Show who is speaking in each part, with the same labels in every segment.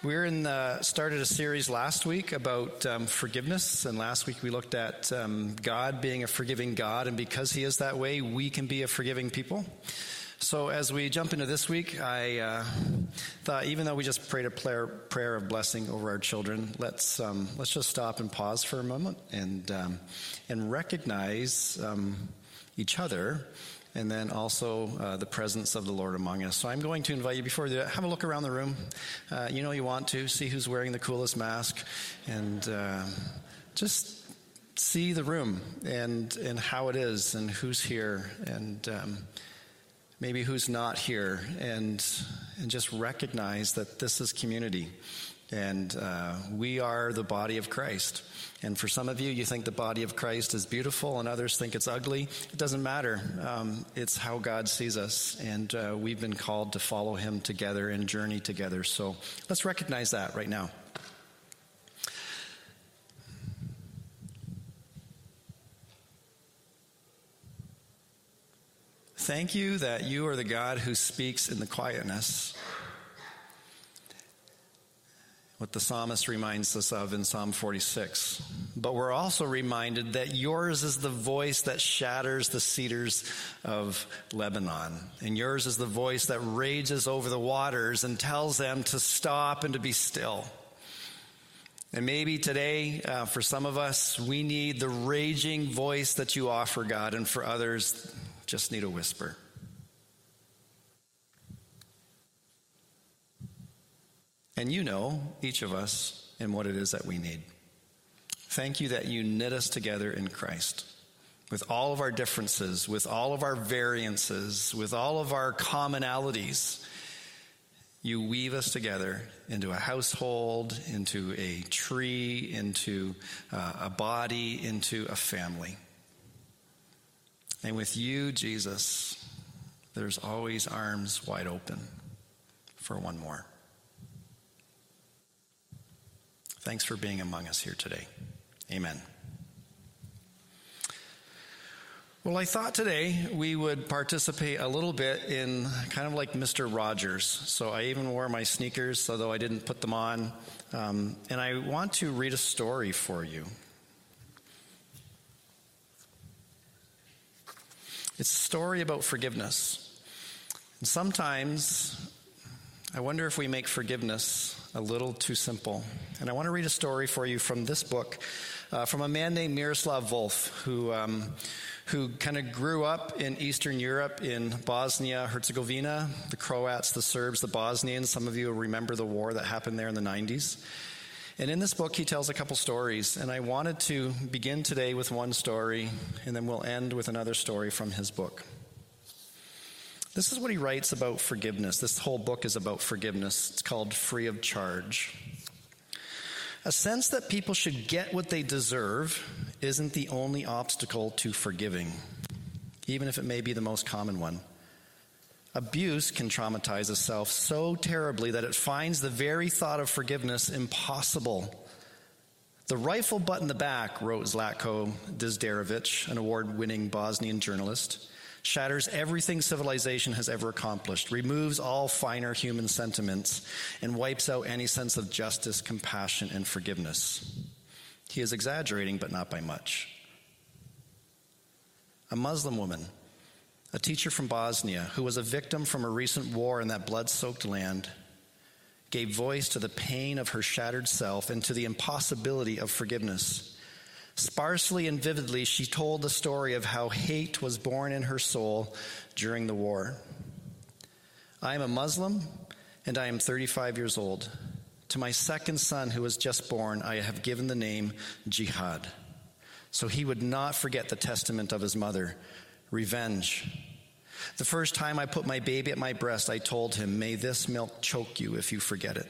Speaker 1: We're in the, started a series last week about um, forgiveness, and last week we looked at um, God being a forgiving God, and because He is that way, we can be a forgiving people. So as we jump into this week, I uh, thought even though we just prayed a prayer, prayer of blessing over our children, let's um, let's just stop and pause for a moment and um, and recognize um, each other and then also uh, the presence of the Lord among us. So I'm going to invite you before you have a look around the room. Uh, you know you want to see who's wearing the coolest mask, and uh, just see the room and and how it is, and who's here, and um, maybe who's not here, and and just recognize that this is community, and uh, we are the body of Christ. And for some of you, you think the body of Christ is beautiful, and others think it's ugly. It doesn't matter. Um, it's how God sees us, and uh, we've been called to follow Him together and journey together. So let's recognize that right now. Thank you that you are the God who speaks in the quietness what the psalmist reminds us of in Psalm 46. But we're also reminded that yours is the voice that shatters the cedars of Lebanon. And yours is the voice that rages over the waters and tells them to stop and to be still. And maybe today, uh, for some of us, we need the raging voice that you offer, God, and for others, just need a whisper. And you know, each of us, and what it is that we need. Thank you that you knit us together in Christ. With all of our differences, with all of our variances, with all of our commonalities, you weave us together into a household, into a tree, into uh, a body, into a family. And with you, Jesus, there's always arms wide open for one more. Thanks for being among us here today. Amen. Well, I thought today we would participate a little bit in kind of like Mr. Rogers. So I even wore my sneakers, although I didn't put them on. Um, and I want to read a story for you. It's a story about forgiveness. And sometimes I wonder if we make forgiveness a little too simple. And I want to read a story for you from this book uh, from a man named Miroslav Volf, who, um, who kind of grew up in Eastern Europe in Bosnia, Herzegovina, the Croats, the Serbs, the Bosnians. Some of you remember the war that happened there in the 90s. And in this book, he tells a couple stories. And I wanted to begin today with one story, and then we'll end with another story from his book. This is what he writes about forgiveness. This whole book is about forgiveness. It's called Free of Charge. A sense that people should get what they deserve isn't the only obstacle to forgiving, even if it may be the most common one. Abuse can traumatize a self so terribly that it finds the very thought of forgiveness impossible. The rifle butt in the back, wrote Zlatko Dizdarevic, an award winning Bosnian journalist shatters everything civilization has ever accomplished, removes all finer human sentiments, and wipes out any sense of justice, compassion, and forgiveness. He is exaggerating, but not by much. A Muslim woman, a teacher from Bosnia, who was a victim from a recent war in that blood soaked land, gave voice to the pain of her shattered self and to the impossibility of forgiveness. Sparsely and vividly, she told the story of how hate was born in her soul during the war. I am a Muslim and I am 35 years old. To my second son, who was just born, I have given the name Jihad. So he would not forget the testament of his mother revenge. The first time I put my baby at my breast, I told him, May this milk choke you if you forget it.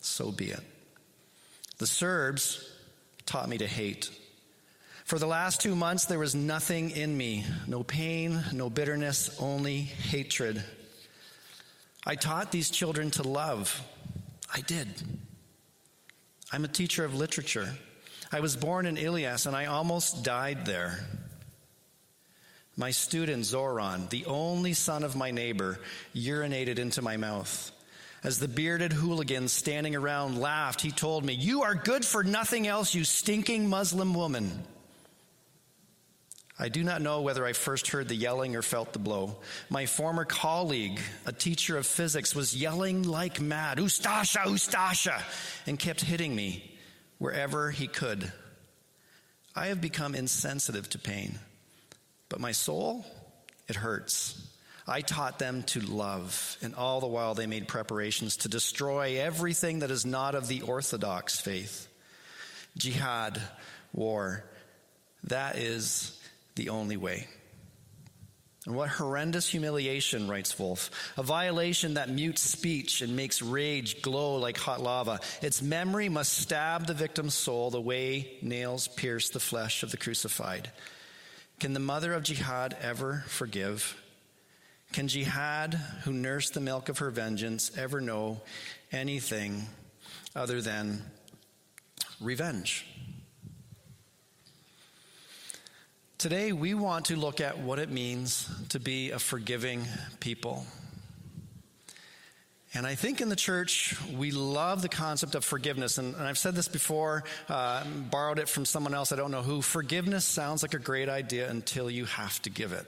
Speaker 1: So be it. The Serbs taught me to hate. For the last two months, there was nothing in me no pain, no bitterness, only hatred. I taught these children to love. I did. I'm a teacher of literature. I was born in Ilijas and I almost died there. My student, Zoran, the only son of my neighbor, urinated into my mouth. As the bearded hooligan standing around laughed, he told me, You are good for nothing else, you stinking Muslim woman. I do not know whether I first heard the yelling or felt the blow. My former colleague, a teacher of physics, was yelling like mad, Ustasha, Ustasha, and kept hitting me wherever he could. I have become insensitive to pain, but my soul, it hurts. I taught them to love, and all the while they made preparations to destroy everything that is not of the Orthodox faith. Jihad, war, that is the only way. And what horrendous humiliation, writes Volf. A violation that mutes speech and makes rage glow like hot lava. Its memory must stab the victim's soul the way nails pierce the flesh of the crucified. Can the mother of jihad ever forgive? Can jihad, who nursed the milk of her vengeance, ever know anything other than revenge? Today, we want to look at what it means to be a forgiving people. And I think in the church, we love the concept of forgiveness. And, and I've said this before, uh, borrowed it from someone else, I don't know who. Forgiveness sounds like a great idea until you have to give it.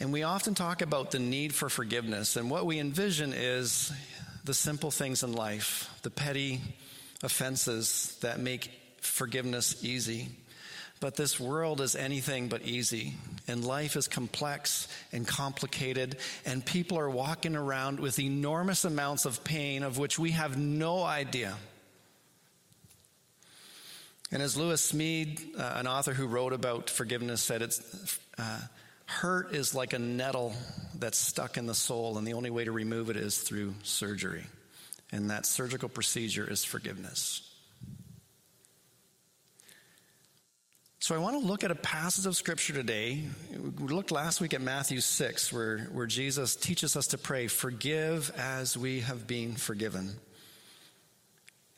Speaker 1: And we often talk about the need for forgiveness. And what we envision is the simple things in life, the petty offenses that make forgiveness easy. But this world is anything but easy, and life is complex and complicated, and people are walking around with enormous amounts of pain of which we have no idea. And as Lewis Smedes, uh, an author who wrote about forgiveness, said, it's, uh, hurt is like a nettle that's stuck in the soul, and the only way to remove it is through surgery. And that surgical procedure is forgiveness. So I want to look at a passage of scripture today. We looked last week at Matthew 6, where, where Jesus teaches us to pray, Forgive as we have been forgiven.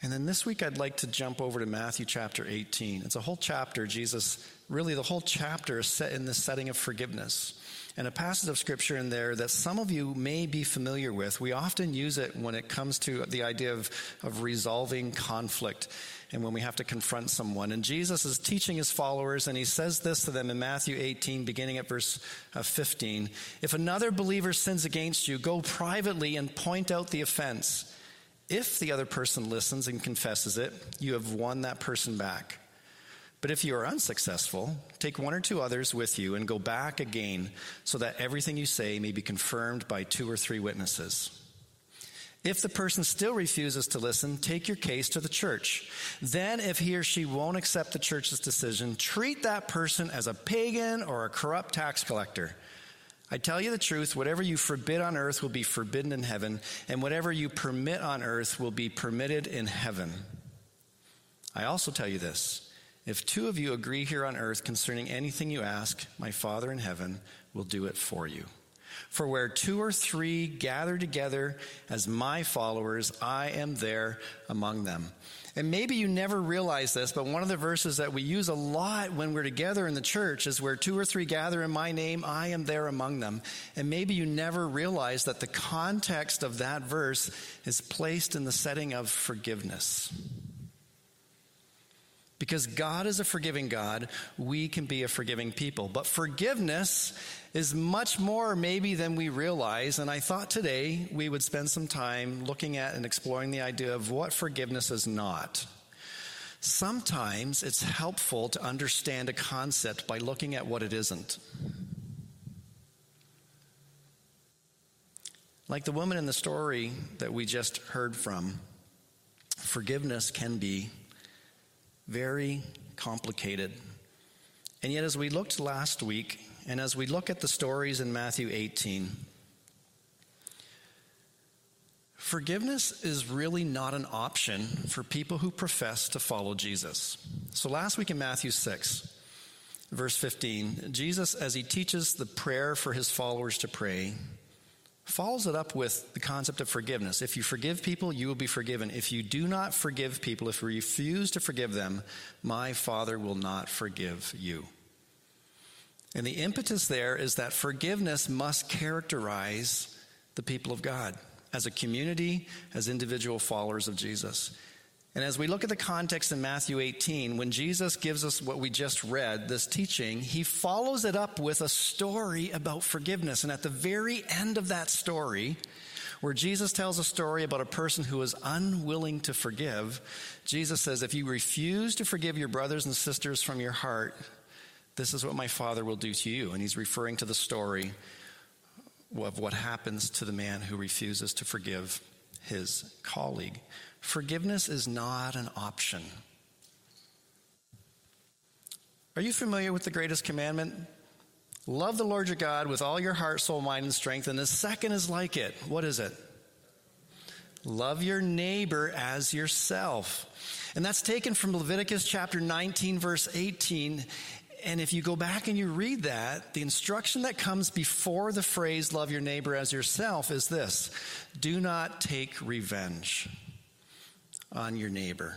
Speaker 1: And then this week I'd like to jump over to Matthew chapter 18. It's a whole chapter. Jesus, really, the whole chapter is set in the setting of forgiveness. And a passage of scripture in there that some of you may be familiar with. We often use it when it comes to the idea of, of resolving conflict and when we have to confront someone. And Jesus is teaching his followers, and he says this to them in Matthew 18, beginning at verse uh, 15. If another believer sins against you, go privately and point out the offense. If the other person listens and confesses it, you have won that person back. But if you are unsuccessful, take one or two others with you and go back again so that everything you say may be confirmed by two or three witnesses. If the person still refuses to listen, take your case to the church. Then, if he or she won't accept the church's decision, treat that person as a pagan or a corrupt tax collector. I tell you the truth, whatever you forbid on earth will be forbidden in heaven, and whatever you permit on earth will be permitted in heaven. I also tell you this if two of you agree here on earth concerning anything you ask, my Father in heaven will do it for you. For where two or three gather together as my followers, I am there among them. And maybe you never realize this, but one of the verses that we use a lot when we're together in the church is where two or three gather in my name, I am there among them. And maybe you never realize that the context of that verse is placed in the setting of forgiveness. Because God is a forgiving God, we can be a forgiving people. But forgiveness is much more maybe than we realize. And I thought today we would spend some time looking at and exploring the idea of what forgiveness is not. Sometimes it's helpful to understand a concept by looking at what it isn't. Like the woman in the story that we just heard from, forgiveness can be very complicated. And yet, as we looked last week, and as we look at the stories in Matthew 18, forgiveness is really not an option for people who profess to follow Jesus. So last week in Matthew 6, verse 15, Jesus, as he teaches the prayer for his followers to pray, follows it up with the concept of forgiveness. If you forgive people, you will be forgiven. If you do not forgive people, if you refuse to forgive them, my Father will not forgive you. And the impetus there is that forgiveness must characterize the people of God, as a community, as individual followers of Jesus. And as we look at the context in Matthew 18, when Jesus gives us what we just read, this teaching, he follows it up with a story about forgiveness. And at the very end of that story, where Jesus tells a story about a person who is unwilling to forgive, Jesus says, If you refuse to forgive your brothers and sisters from your heart, this is what my Father will do to you. And he's referring to the story of what happens to the man who refuses to forgive his colleague. Forgiveness is not an option. Are you familiar with the greatest commandment? Love the Lord your God with all your heart, soul, mind, and strength. And the second is like it. What is it? Love your neighbor as yourself. And that's taken from Leviticus chapter 19, verse 18. And if you go back and you read that, the instruction that comes before the phrase, love your neighbor as yourself, is this do not take revenge on your neighbor.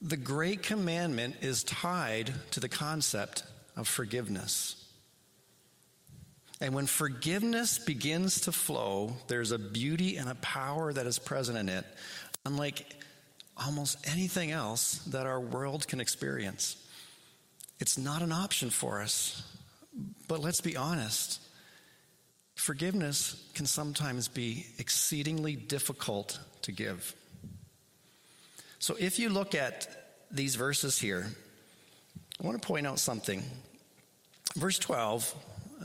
Speaker 1: The great commandment is tied to the concept of forgiveness. And when forgiveness begins to flow, there's a beauty and a power that is present in it, unlike almost anything else that our world can experience. It's not an option for us. But let's be honest forgiveness can sometimes be exceedingly difficult to give. So if you look at these verses here, I want to point out something. Verse 12,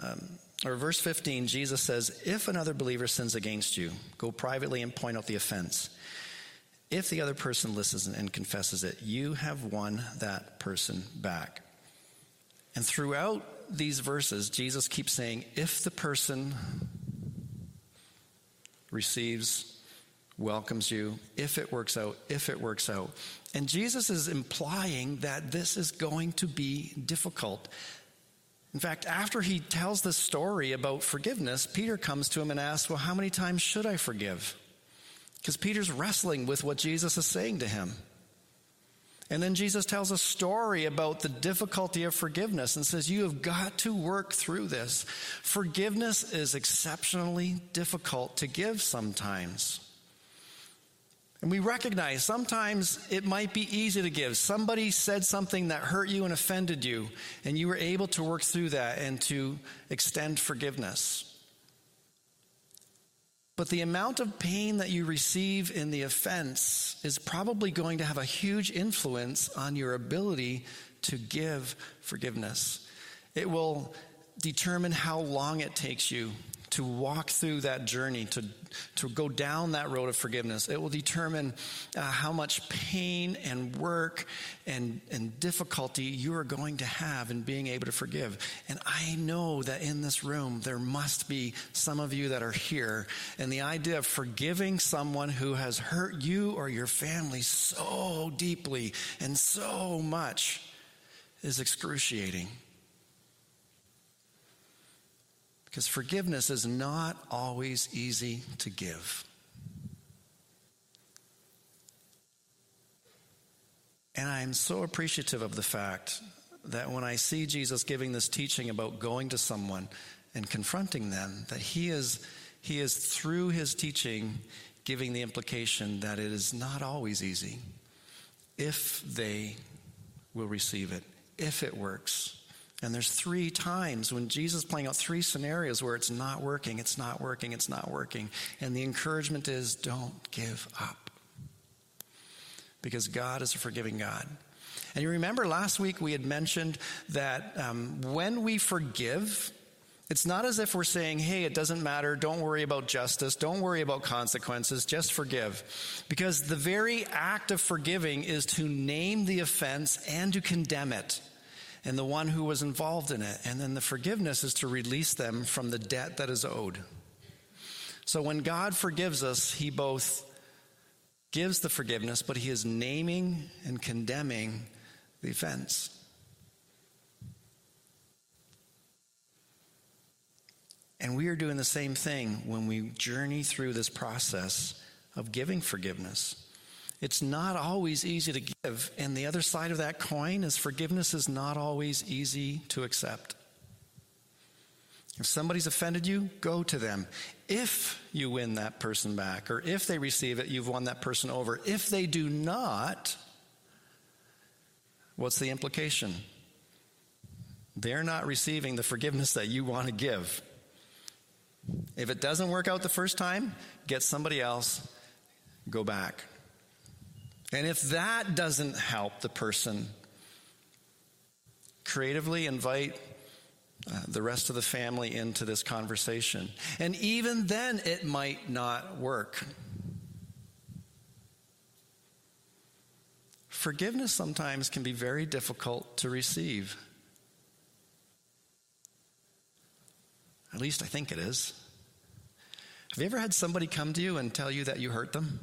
Speaker 1: um, or verse 15, Jesus says, If another believer sins against you, go privately and point out the offense. If the other person listens and confesses it, you have won that person back. And throughout these verses, Jesus keeps saying, if the person receives, welcomes you, if it works out, if it works out. And Jesus is implying that this is going to be difficult. In fact, after he tells this story about forgiveness, Peter comes to him and asks, Well, how many times should I forgive? Because Peter's wrestling with what Jesus is saying to him. And then Jesus tells a story about the difficulty of forgiveness and says, You have got to work through this. Forgiveness is exceptionally difficult to give sometimes. And we recognize sometimes it might be easy to give. Somebody said something that hurt you and offended you, and you were able to work through that and to extend forgiveness. But the amount of pain that you receive in the offense is probably going to have a huge influence on your ability to give forgiveness. It will determine how long it takes you to walk through that journey, to, to go down that road of forgiveness. It will determine uh, how much pain and work and, and difficulty you are going to have in being able to forgive. And I know that in this room, there must be some of you that are here. And the idea of forgiving someone who has hurt you or your family so deeply and so much is excruciating. Because forgiveness is not always easy to give. And I'm so appreciative of the fact that when I see Jesus giving this teaching about going to someone and confronting them, that he is, he is through his teaching giving the implication that it is not always easy if they will receive it, if it works. And there's three times when Jesus is playing out three scenarios where it's not working, it's not working, it's not working. And the encouragement is don't give up. Because God is a forgiving God. And you remember last week we had mentioned that um, when we forgive, it's not as if we're saying, hey, it doesn't matter, don't worry about justice, don't worry about consequences, just forgive. Because the very act of forgiving is to name the offense and to condemn it and the one who was involved in it. And then the forgiveness is to release them from the debt that is owed. So when God forgives us, He both gives the forgiveness, but He is naming and condemning the offense. And we are doing the same thing when we journey through this process of giving forgiveness. It's not always easy to give. And the other side of that coin is forgiveness is not always easy to accept. If somebody's offended you, go to them. If you win that person back, or if they receive it, you've won that person over. If they do not, what's the implication? They're not receiving the forgiveness that you want to give. If it doesn't work out the first time, get somebody else, go back. And if that doesn't help the person, creatively invite uh, the rest of the family into this conversation. And even then, it might not work. Forgiveness sometimes can be very difficult to receive. At least I think it is. Have you ever had somebody come to you and tell you that you hurt them?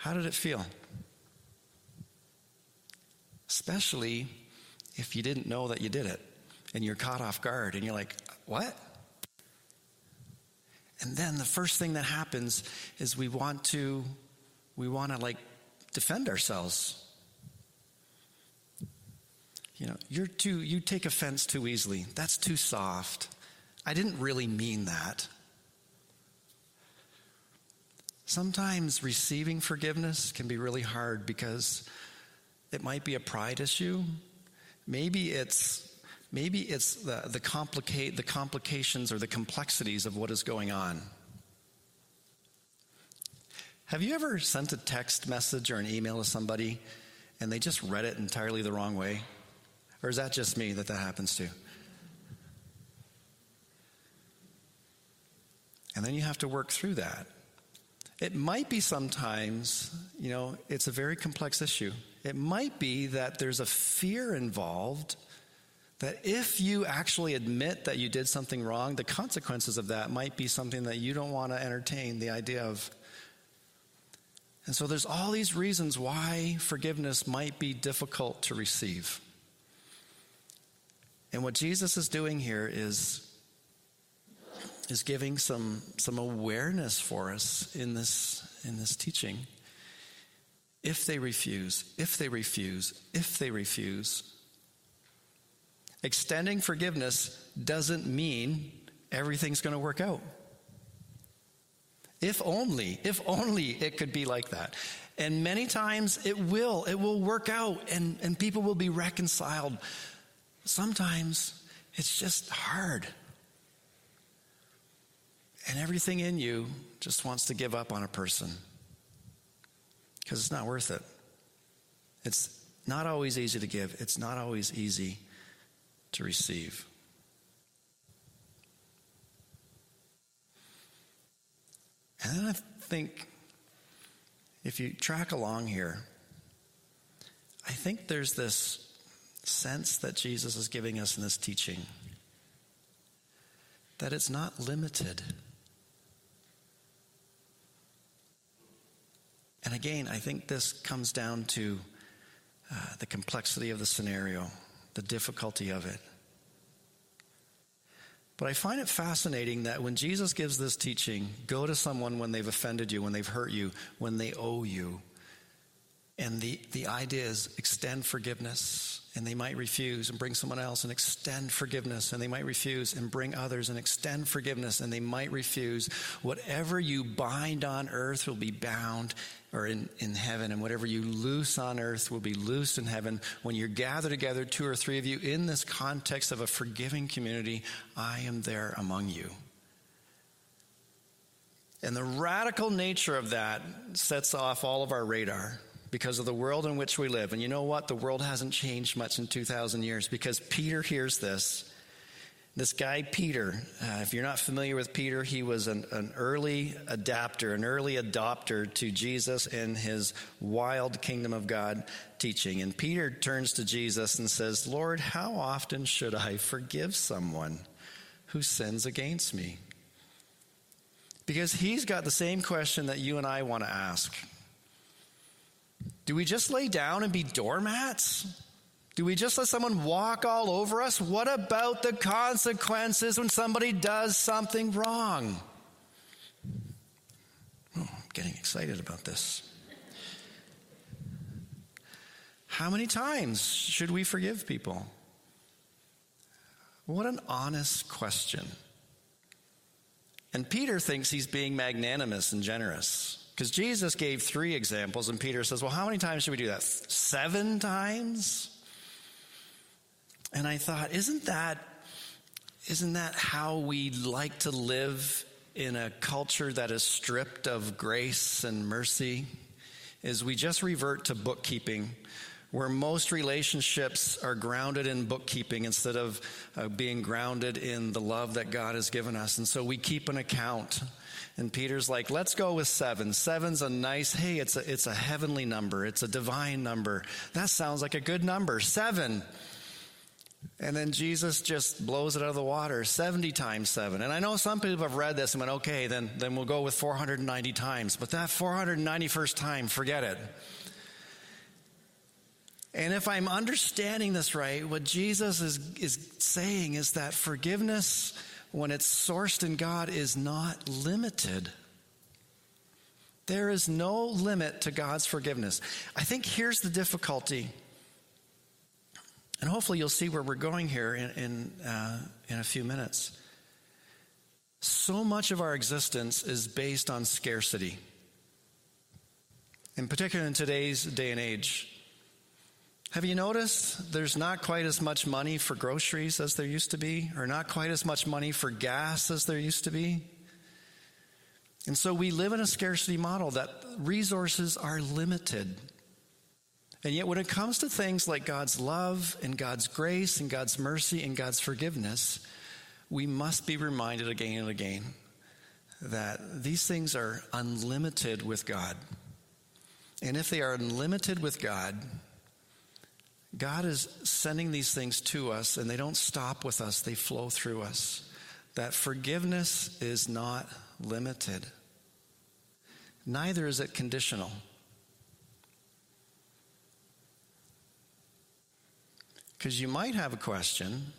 Speaker 1: How did it feel? Especially if you didn't know that you did it and you're caught off guard and you're like, what? And then the first thing that happens is we want to we want to like defend ourselves. You know, you're too you take offense too easily. That's too soft. I didn't really mean that. Sometimes receiving forgiveness can be really hard because it might be a pride issue. Maybe it's maybe it's the, the complicate the complications or the complexities of what is going on. Have you ever sent a text message or an email to somebody and they just read it entirely the wrong way? Or is that just me that that happens to? And then you have to work through that. It might be sometimes, you know, it's a very complex issue. It might be that there's a fear involved that if you actually admit that you did something wrong, the consequences of that might be something that you don't want to entertain the idea of. And so there's all these reasons why forgiveness might be difficult to receive. And what Jesus is doing here is is giving some, some awareness for us in this, in this teaching. If they refuse, if they refuse, if they refuse, extending forgiveness doesn't mean everything's going to work out. If only, if only it could be like that. And many times it will, it will work out and, and people will be reconciled. Sometimes it's just hard. And everything in you just wants to give up on a person because it's not worth it. It's not always easy to give, it's not always easy to receive. And then I think if you track along here, I think there's this sense that Jesus is giving us in this teaching that it's not limited. And again, I think this comes down to uh, the complexity of the scenario, the difficulty of it. But I find it fascinating that when Jesus gives this teaching, go to someone when they've offended you, when they've hurt you, when they owe you. And the, the idea is extend forgiveness, and they might refuse and bring someone else and extend forgiveness, and they might refuse and bring others and extend forgiveness, and they might refuse. Whatever you bind on earth will be bound or in, in heaven, and whatever you loose on earth will be loosed in heaven. When you're gathered together, two or three of you, in this context of a forgiving community, I am there among you. And the radical nature of that sets off all of our radar because of the world in which we live. And you know what? The world hasn't changed much in 2,000 years because Peter hears this this guy, Peter, uh, if you're not familiar with Peter, he was an, an early adapter, an early adopter to Jesus and his wild kingdom of God teaching. And Peter turns to Jesus and says, Lord, how often should I forgive someone who sins against me? Because he's got the same question that you and I want to ask. Do we just lay down and be doormats? Do we just let someone walk all over us? What about the consequences when somebody does something wrong? Oh, I'm getting excited about this. How many times should we forgive people? What an honest question. And Peter thinks he's being magnanimous and generous. Because Jesus gave three examples, and Peter says, Well, how many times should we do that? Seven times? And I thought, isn't that isn't that how we like to live in a culture that is stripped of grace and mercy? Is we just revert to bookkeeping where most relationships are grounded in bookkeeping instead of uh, being grounded in the love that God has given us. And so we keep an account. And Peter's like, let's go with seven. Seven's a nice, hey, it's a, it's a heavenly number. It's a divine number. That sounds like a good number. Seven. And then Jesus just blows it out of the water 70 times 7. And I know some people have read this and went, okay, then, then we'll go with 490 times. But that 491st time, forget it. And if I'm understanding this right, what Jesus is, is saying is that forgiveness, when it's sourced in God, is not limited. There is no limit to God's forgiveness. I think here's the difficulty, and hopefully you'll see where we're going here in, in, uh, in a few minutes. So much of our existence is based on scarcity, in particular in today's day and age. Have you noticed there's not quite as much money for groceries as there used to be, or not quite as much money for gas as there used to be? And so we live in a scarcity model that resources are limited. And yet, when it comes to things like God's love and God's grace and God's mercy and God's forgiveness, we must be reminded again and again that these things are unlimited with God. And if they are unlimited with God, God is sending these things to us, and they don't stop with us, they flow through us. That forgiveness is not limited, neither is it conditional. Because you might have a question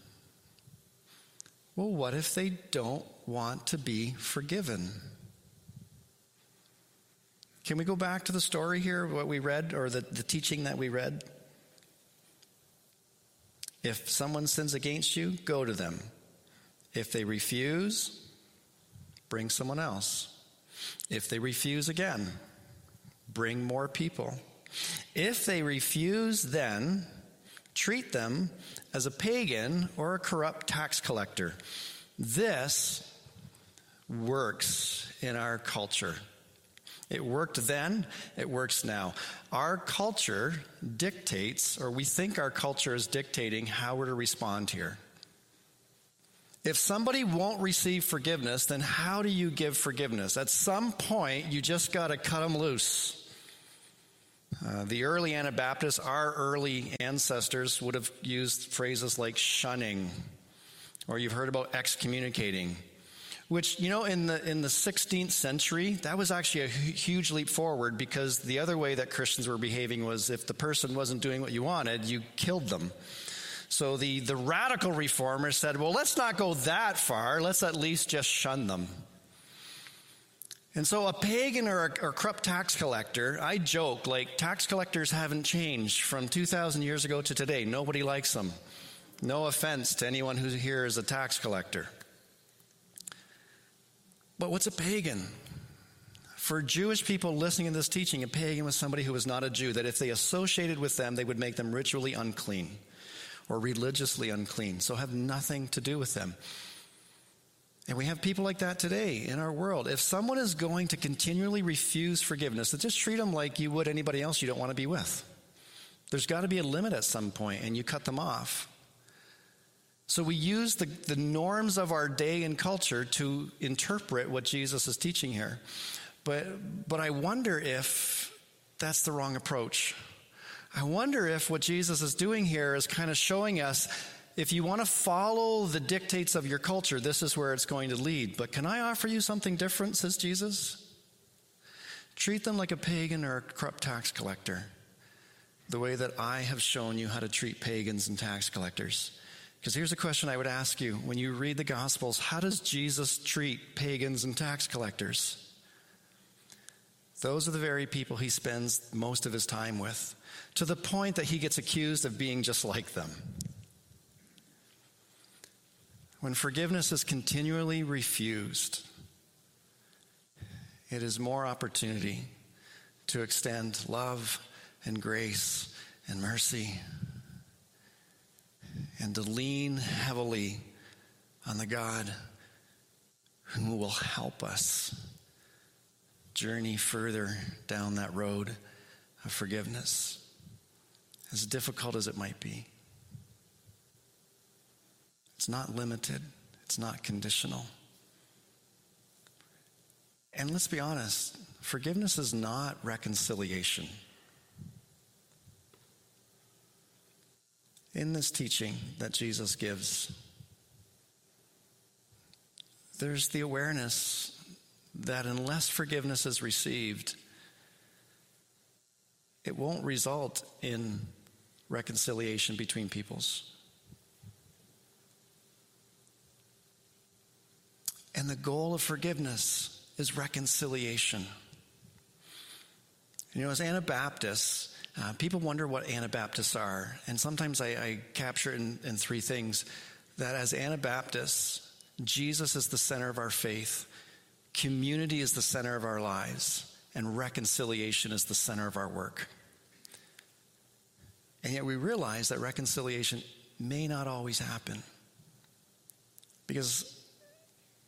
Speaker 1: well, what if they don't want to be forgiven? Can we go back to the story here, what we read, or the, the teaching that we read? If someone sins against you, go to them. If they refuse, bring someone else. If they refuse again, bring more people. If they refuse, then treat them as a pagan or a corrupt tax collector. This works in our culture. It worked then, it works now. Our culture dictates, or we think our culture is dictating how we're to respond here. If somebody won't receive forgiveness, then how do you give forgiveness? At some point, you just got to cut them loose. Uh, the early Anabaptists, our early ancestors, would have used phrases like shunning, or you've heard about excommunicating which you know in the in the 16th century that was actually a huge leap forward because the other way that Christians were behaving was if the person wasn't doing what you wanted you killed them. So the the radical reformers said well let's not go that far. Let's at least just shun them. And so a pagan or a or corrupt tax collector I joke like tax collectors haven't changed from 2000 years ago to today. Nobody likes them. No offense to anyone who here is a tax collector but what's a pagan? For Jewish people listening to this teaching, a pagan was somebody who was not a Jew, that if they associated with them, they would make them ritually unclean or religiously unclean, so have nothing to do with them. And we have people like that today in our world. If someone is going to continually refuse forgiveness, just treat them like you would anybody else you don't want to be with. There's got to be a limit at some point, and you cut them off. So we use the, the norms of our day and culture to interpret what Jesus is teaching here. But, but I wonder if that's the wrong approach. I wonder if what Jesus is doing here is kind of showing us if you want to follow the dictates of your culture, this is where it's going to lead. But can I offer you something different, says Jesus? Treat them like a pagan or a corrupt tax collector, the way that I have shown you how to treat pagans and tax collectors. Because here's a question I would ask you when you read the Gospels How does Jesus treat pagans and tax collectors? Those are the very people he spends most of his time with, to the point that he gets accused of being just like them. When forgiveness is continually refused, it is more opportunity to extend love and grace and mercy and to lean heavily on the God who will help us journey further down that road of forgiveness, as difficult as it might be. It's not limited, it's not conditional. And let's be honest forgiveness is not reconciliation. In this teaching that Jesus gives, there's the awareness that unless forgiveness is received, it won't result in reconciliation between peoples. And the goal of forgiveness is reconciliation. You know, as Anabaptists, uh, people wonder what Anabaptists are. And sometimes I, I capture it in, in three things that as Anabaptists, Jesus is the center of our faith, community is the center of our lives, and reconciliation is the center of our work. And yet we realize that reconciliation may not always happen. Because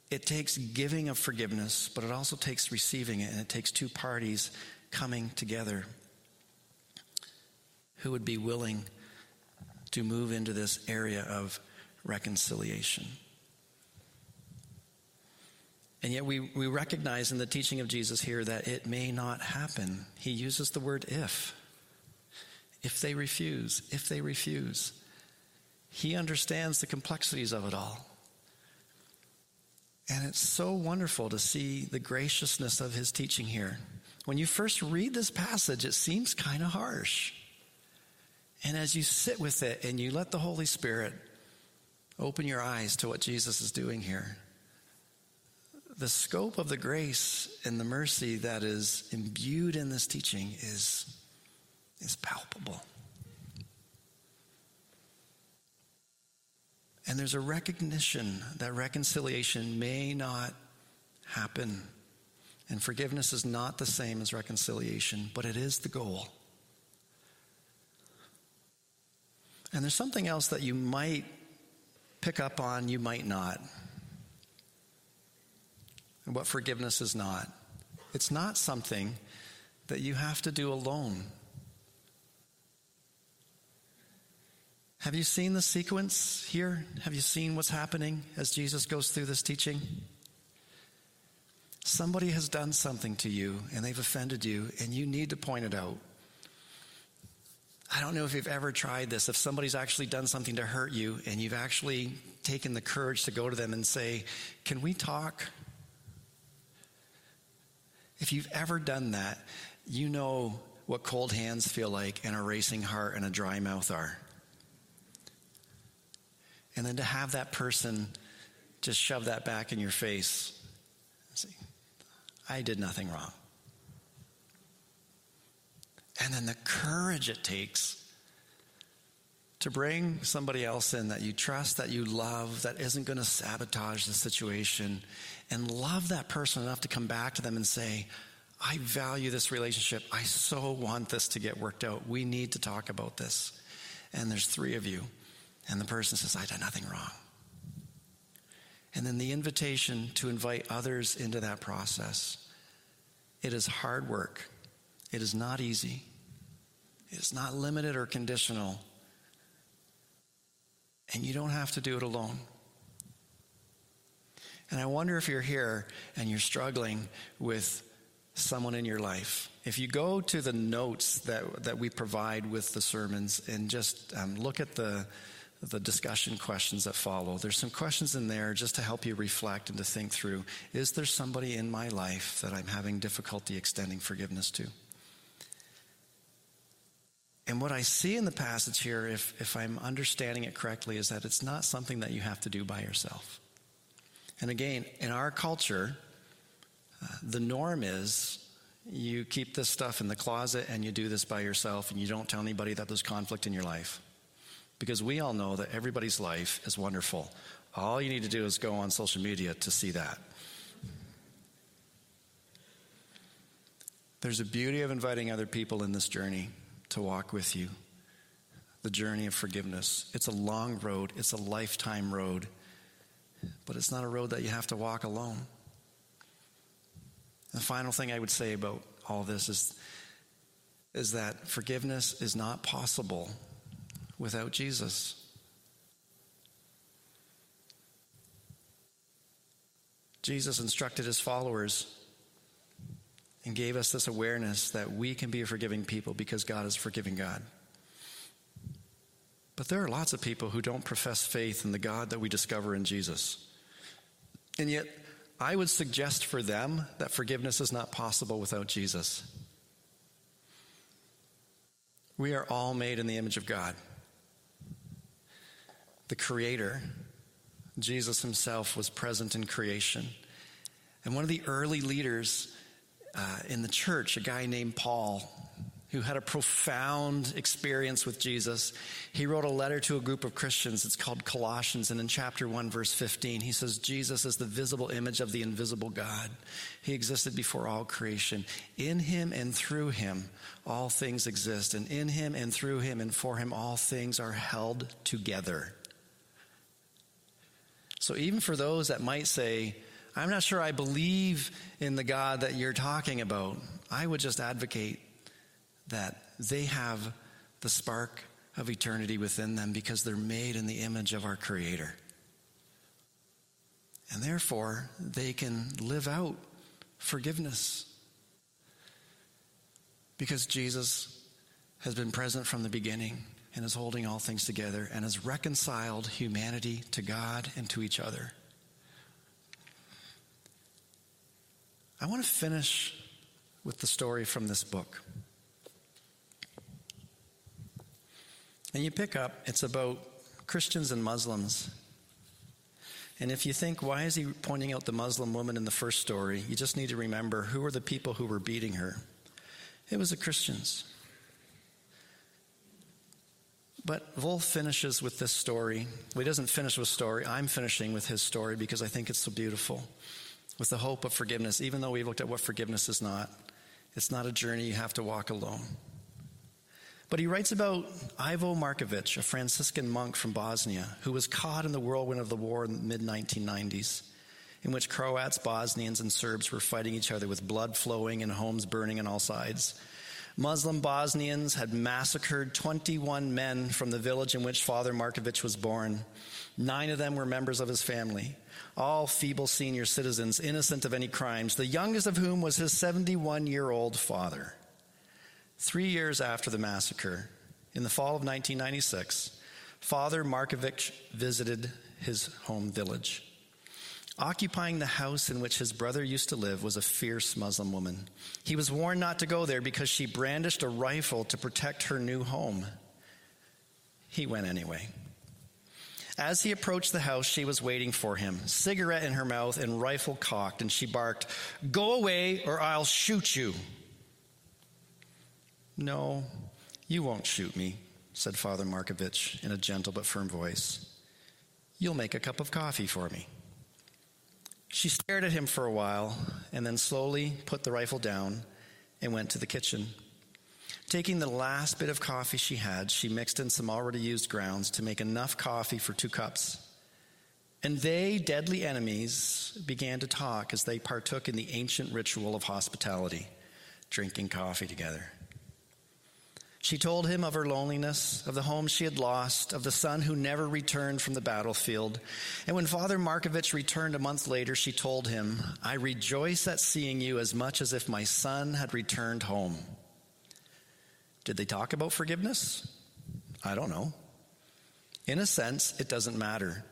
Speaker 1: it takes giving of forgiveness, but it also takes receiving it, and it takes two parties coming together who would be willing to move into this area of reconciliation. And yet, we, we recognize in the teaching of Jesus here that it may not happen. He uses the word if. If they refuse, if they refuse. He understands the complexities of it all. And it's so wonderful to see the graciousness of his teaching here. When you first read this passage, it seems kind of harsh. And as you sit with it and you let the Holy Spirit open your eyes to what Jesus is doing here, the scope of the grace and the mercy that is imbued in this teaching is, is palpable. And there's a recognition that reconciliation may not happen. And forgiveness is not the same as reconciliation, but it is the goal. And there's something else that you might pick up on, you might not. And what forgiveness is not. It's not something that you have to do alone. Have you seen the sequence here? Have you seen what's happening as Jesus goes through this teaching? Somebody has done something to you and they've offended you, and you need to point it out. I don't know if you've ever tried this. If somebody's actually done something to hurt you and you've actually taken the courage to go to them and say, Can we talk? If you've ever done that, you know what cold hands feel like and a racing heart and a dry mouth are. And then to have that person just shove that back in your face. See, I did nothing wrong. And then the courage it takes to bring somebody else in that you trust, that you love, that isn't going to sabotage the situation, and love that person enough to come back to them and say, I value this relationship. I so want this to get worked out. We need to talk about this. And there's three of you. And the person says, I did nothing wrong. And then the invitation to invite others into that process. It is hard work. It is not easy. It is not limited or conditional. And you don't have to do it alone. And I wonder if you're here and you're struggling with someone in your life. If you go to the notes that, that we provide with the sermons and just um, look at the, the discussion questions that follow. There's some questions in there just to help you reflect and to think through is there somebody in my life that I'm having difficulty extending forgiveness to? And what I see in the passage here, if, if I'm understanding it correctly, is that it's not something that you have to do by yourself. And again, in our culture, uh, the norm is you keep this stuff in the closet and you do this by yourself and you don't tell anybody that there's conflict in your life because we all know that everybody's life is wonderful All you need to do is go on social media to see that. There's a beauty of inviting other people in this journey to walk with you. The journey of forgiveness. It's a long road, it's a lifetime road, but it's not a road that you have to walk alone. The final thing I would say about all this is, is that forgiveness is not possible without Jesus. Jesus instructed his followers and gave us this awareness that we can be a forgiving people because God is forgiving God. But there are lots of people who don't profess faith in the God that we discover in Jesus. And yet, I would suggest for them that forgiveness is not possible without Jesus. We are all made in the image of God. The Creator, Jesus Himself, was present in creation. And one of the early leaders uh, in the church, a guy named Paul, who had a profound experience with Jesus. He wrote a letter to a group of Christians. It's called Colossians. And in chapter 1, verse 15, he says, Jesus is the visible image of the invisible God. He existed before all creation. In him and through him, all things exist. And in him and through him and for him, all things are held together. So even for those that might say, I'm not sure I believe in the God that you're talking about. I would just advocate that they have the spark of eternity within them because they're made in the image of our Creator. And therefore, they can live out forgiveness because Jesus has been present from the beginning and is holding all things together and has reconciled humanity to God and to each other. I want to finish with the story from this book. And you pick up, it's about Christians and Muslims. And if you think, why is he pointing out the Muslim woman in the first story? You just need to remember who were the people who were beating her? It was the Christians. But Volf finishes with this story. Well, he doesn't finish with story. I'm finishing with his story because I think it's so beautiful with the hope of forgiveness, even though we've looked at what forgiveness is not. It's not a journey you have to walk alone. But he writes about Ivo Markovic, a Franciscan monk from Bosnia, who was caught in the whirlwind of the war in the mid 1990s, in which Croats, Bosnians, and Serbs were fighting each other with blood flowing and homes burning on all sides. Muslim Bosnians had massacred 21 men from the village in which Father Markovic was born. Nine of them were members of his family all feeble senior citizens, innocent of any crimes, the youngest of whom was his 71 year old father. Three years after the massacre, in the fall of 1996, Father Markovic visited his home village. Occupying the house in which his brother used to live was a fierce Muslim woman. He was warned not to go there because she brandished a rifle to protect her new home. He went anyway. As he approached the house, she was waiting for him, cigarette in her mouth and rifle cocked, and she barked, Go away or I'll shoot you. No, you won't shoot me, said Father Markovic in a gentle but firm voice. You'll make a cup of coffee for me. She stared at him for a while and then slowly put the rifle down and went to the kitchen. Taking the last bit of coffee she had, she mixed in some already used grounds to make enough coffee for two cups. And they, deadly enemies, began to talk as they partook in the ancient ritual of hospitality, drinking coffee together. She told him of her loneliness, of the home she had lost, of the son who never returned from the battlefield. And when Father Markovic returned a month later, she told him, I rejoice at seeing you as much as if my son had returned home. Did they talk about forgiveness? I don't know. In a sense, it doesn't matter.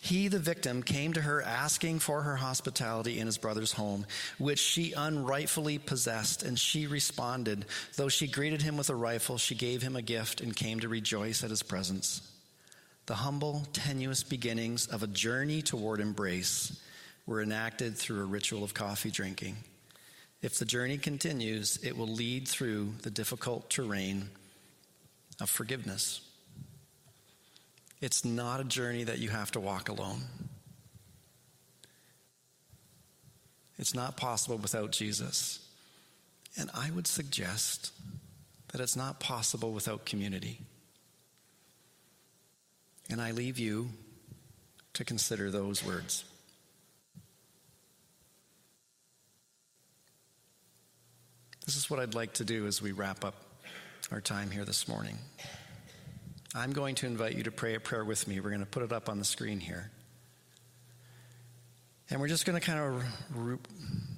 Speaker 1: He, the victim, came to her asking for her hospitality in his brother's home, which she unrightfully possessed, and she responded. Though she greeted him with a rifle, she gave him a gift and came to rejoice at his presence. The humble, tenuous beginnings of a journey toward embrace were enacted through a ritual of coffee drinking. If the journey continues, it will lead through the difficult terrain of forgiveness. It's not a journey that you have to walk alone. It's not possible without Jesus. And I would suggest that it's not possible without community. And I leave you to consider those words. This is what I'd like to do as we wrap up our time here this morning. I'm going to invite you to pray a prayer with me. We're going to put it up on the screen here. And we're just going to kind of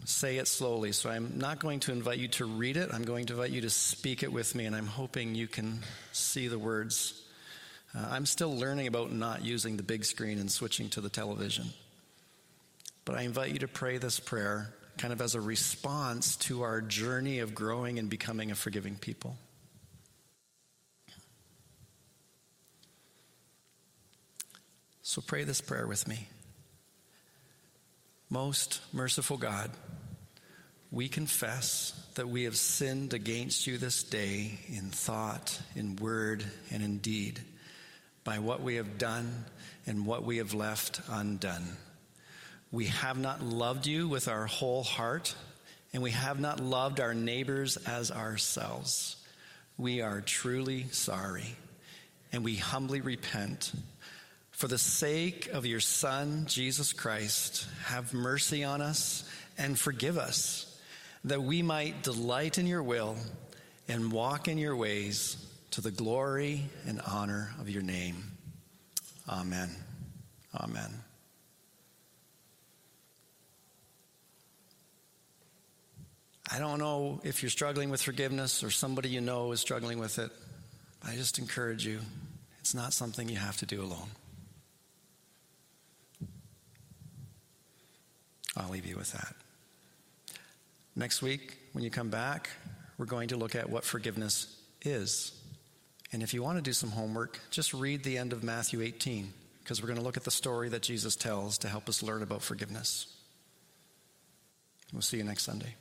Speaker 1: say it slowly. So I'm not going to invite you to read it. I'm going to invite you to speak it with me, and I'm hoping you can see the words. Uh, I'm still learning about not using the big screen and switching to the television. But I invite you to pray this prayer kind of as a response to our journey of growing and becoming a forgiving people. So pray this prayer with me. Most merciful God, we confess that we have sinned against you this day in thought, in word, and in deed, by what we have done and what we have left undone. We have not loved you with our whole heart, and we have not loved our neighbors as ourselves. We are truly sorry, and we humbly repent for the sake of your Son, Jesus Christ, have mercy on us and forgive us, that we might delight in your will and walk in your ways to the glory and honor of your name. Amen. Amen. I don't know if you're struggling with forgiveness or somebody you know is struggling with it. I just encourage you, it's not something you have to do alone. I'll leave you with that. Next week, when you come back, we're going to look at what forgiveness is. And if you want to do some homework, just read the end of Matthew 18, because we're going to look at the story that Jesus tells to help us learn about forgiveness. We'll see you next Sunday.